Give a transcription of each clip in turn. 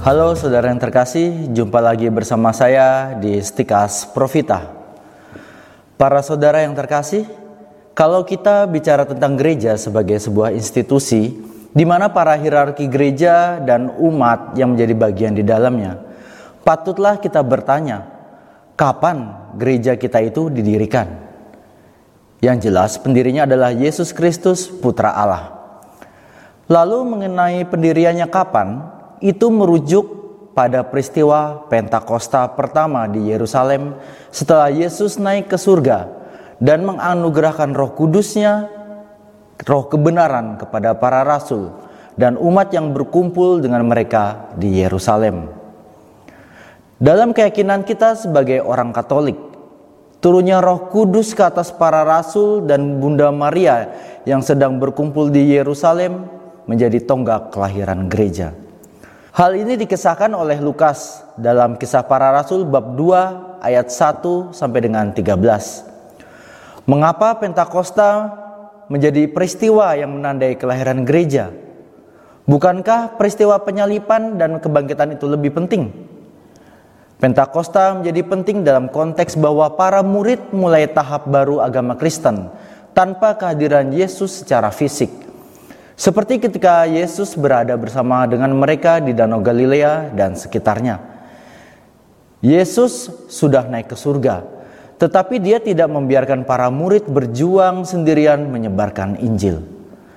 Halo saudara yang terkasih, jumpa lagi bersama saya di Stikas Profita. Para saudara yang terkasih, kalau kita bicara tentang gereja sebagai sebuah institusi, di mana para hierarki gereja dan umat yang menjadi bagian di dalamnya, patutlah kita bertanya, kapan gereja kita itu didirikan? Yang jelas pendirinya adalah Yesus Kristus, Putra Allah. Lalu mengenai pendiriannya kapan, itu merujuk pada peristiwa Pentakosta pertama di Yerusalem setelah Yesus naik ke surga dan menganugerahkan roh kudusnya, roh kebenaran kepada para rasul dan umat yang berkumpul dengan mereka di Yerusalem. Dalam keyakinan kita sebagai orang Katolik, turunnya roh kudus ke atas para rasul dan Bunda Maria yang sedang berkumpul di Yerusalem menjadi tonggak kelahiran gereja. Hal ini dikisahkan oleh Lukas dalam kisah para rasul bab 2 ayat 1 sampai dengan 13. Mengapa Pentakosta menjadi peristiwa yang menandai kelahiran gereja? Bukankah peristiwa penyalipan dan kebangkitan itu lebih penting? Pentakosta menjadi penting dalam konteks bahwa para murid mulai tahap baru agama Kristen tanpa kehadiran Yesus secara fisik. Seperti ketika Yesus berada bersama dengan mereka di Danau Galilea dan sekitarnya. Yesus sudah naik ke surga, tetapi dia tidak membiarkan para murid berjuang sendirian menyebarkan Injil.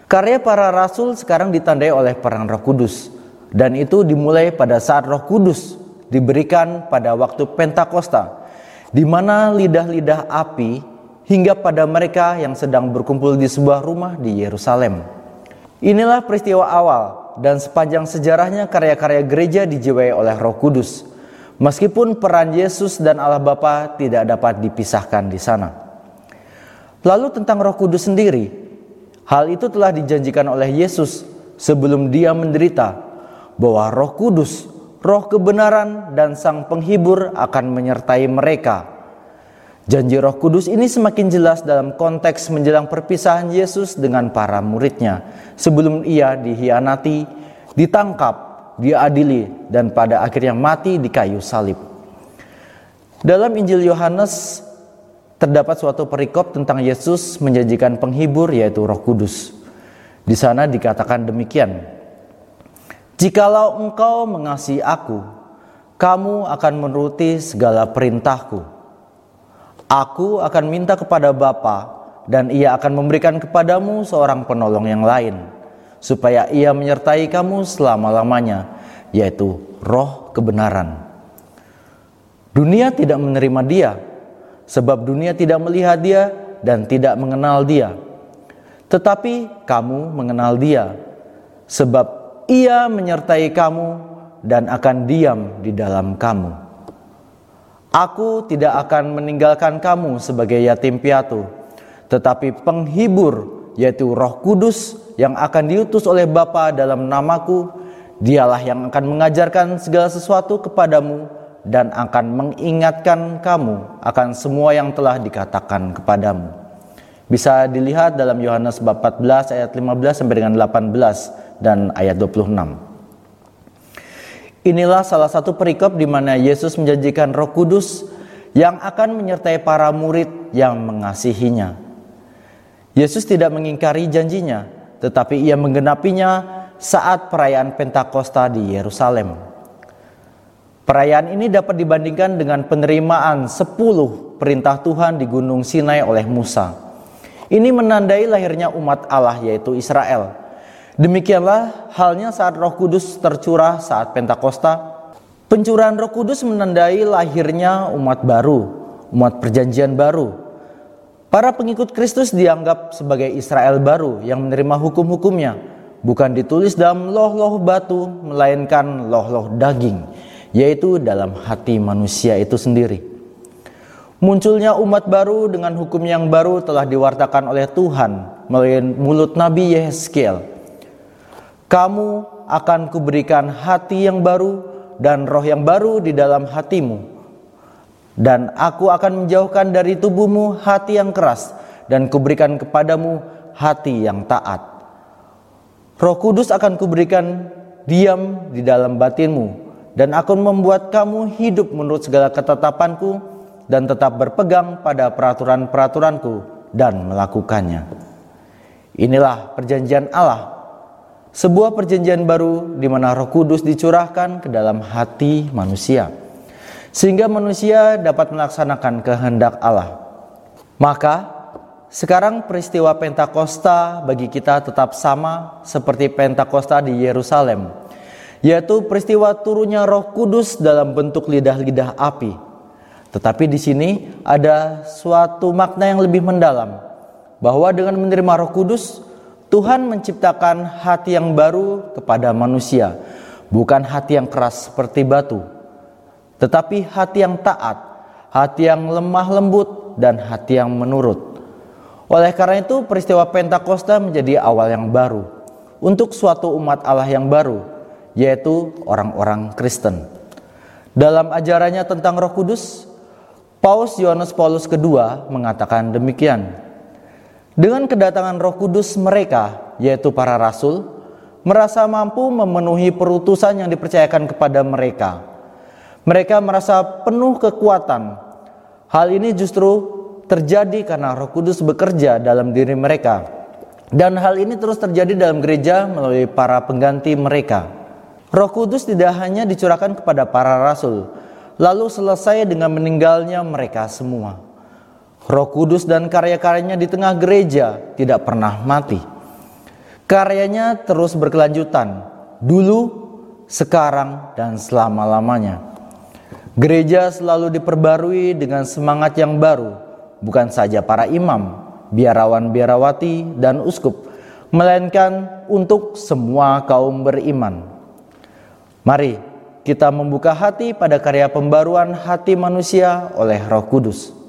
Karya para rasul sekarang ditandai oleh peran Roh Kudus, dan itu dimulai pada saat Roh Kudus diberikan pada waktu Pentakosta, di mana lidah-lidah api hingga pada mereka yang sedang berkumpul di sebuah rumah di Yerusalem. Inilah peristiwa awal dan sepanjang sejarahnya karya-karya gereja dijiwai oleh Roh Kudus. Meskipun peran Yesus dan Allah Bapa tidak dapat dipisahkan di sana. Lalu tentang Roh Kudus sendiri, hal itu telah dijanjikan oleh Yesus sebelum dia menderita bahwa Roh Kudus, Roh kebenaran dan Sang Penghibur akan menyertai mereka Janji Roh Kudus ini semakin jelas dalam konteks menjelang perpisahan Yesus dengan para muridnya sebelum ia dihianati, ditangkap, diadili dan pada akhirnya mati di kayu salib. Dalam Injil Yohanes terdapat suatu perikop tentang Yesus menjanjikan penghibur yaitu Roh Kudus. Di sana dikatakan demikian. Jikalau engkau mengasihi aku, kamu akan menuruti segala perintahku. Aku akan minta kepada Bapa dan ia akan memberikan kepadamu seorang penolong yang lain supaya ia menyertai kamu selama-lamanya yaitu roh kebenaran. Dunia tidak menerima dia sebab dunia tidak melihat dia dan tidak mengenal dia. Tetapi kamu mengenal dia sebab ia menyertai kamu dan akan diam di dalam kamu. Aku tidak akan meninggalkan kamu sebagai yatim piatu, tetapi penghibur yaitu Roh Kudus yang akan diutus oleh Bapa dalam namaku, dialah yang akan mengajarkan segala sesuatu kepadamu dan akan mengingatkan kamu akan semua yang telah dikatakan kepadamu. Bisa dilihat dalam Yohanes bab 14 ayat 15 sampai dengan 18 dan ayat 26. Inilah salah satu perikop di mana Yesus menjanjikan Roh Kudus yang akan menyertai para murid yang mengasihinya. Yesus tidak mengingkari janjinya, tetapi ia menggenapinya saat perayaan Pentakosta di Yerusalem. Perayaan ini dapat dibandingkan dengan penerimaan sepuluh perintah Tuhan di Gunung Sinai oleh Musa. Ini menandai lahirnya umat Allah yaitu Israel Demikianlah halnya saat Roh Kudus tercurah saat Pentakosta. Pencurahan Roh Kudus menandai lahirnya umat baru, umat perjanjian baru. Para pengikut Kristus dianggap sebagai Israel baru yang menerima hukum-hukumnya, bukan ditulis dalam loh-loh batu, melainkan loh-loh daging, yaitu dalam hati manusia itu sendiri. Munculnya umat baru dengan hukum yang baru telah diwartakan oleh Tuhan melalui mulut Nabi Yehezkiel kamu akan kuberikan hati yang baru dan roh yang baru di dalam hatimu. Dan aku akan menjauhkan dari tubuhmu hati yang keras dan kuberikan kepadamu hati yang taat. Roh Kudus akan kuberikan diam di dalam batinmu dan akan membuat kamu hidup menurut segala ketetapanku dan tetap berpegang pada peraturan-peraturanku dan melakukannya. Inilah perjanjian Allah, sebuah perjanjian baru di mana Roh Kudus dicurahkan ke dalam hati manusia, sehingga manusia dapat melaksanakan kehendak Allah. Maka, sekarang peristiwa Pentakosta bagi kita tetap sama seperti Pentakosta di Yerusalem, yaitu peristiwa turunnya Roh Kudus dalam bentuk lidah-lidah api. Tetapi di sini ada suatu makna yang lebih mendalam, bahwa dengan menerima Roh Kudus, Tuhan menciptakan hati yang baru kepada manusia, bukan hati yang keras seperti batu, tetapi hati yang taat, hati yang lemah lembut, dan hati yang menurut. Oleh karena itu peristiwa Pentakosta menjadi awal yang baru untuk suatu umat Allah yang baru, yaitu orang-orang Kristen. Dalam ajarannya tentang Roh Kudus, Paus Yohanes Paulus II mengatakan demikian. Dengan kedatangan Roh Kudus mereka, yaitu para rasul, merasa mampu memenuhi perutusan yang dipercayakan kepada mereka. Mereka merasa penuh kekuatan. Hal ini justru terjadi karena Roh Kudus bekerja dalam diri mereka. Dan hal ini terus terjadi dalam gereja melalui para pengganti mereka. Roh Kudus tidak hanya dicurahkan kepada para rasul, lalu selesai dengan meninggalnya mereka semua. Roh Kudus dan karya-karyanya di tengah gereja tidak pernah mati. Karyanya terus berkelanjutan, dulu, sekarang, dan selama-lamanya. Gereja selalu diperbarui dengan semangat yang baru, bukan saja para imam, biarawan-biarawati, dan uskup, melainkan untuk semua kaum beriman. Mari kita membuka hati pada karya pembaruan hati manusia oleh Roh Kudus.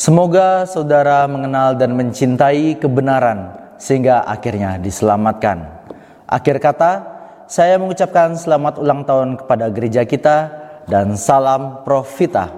Semoga saudara mengenal dan mencintai kebenaran sehingga akhirnya diselamatkan. Akhir kata, saya mengucapkan selamat ulang tahun kepada gereja kita dan salam Profita.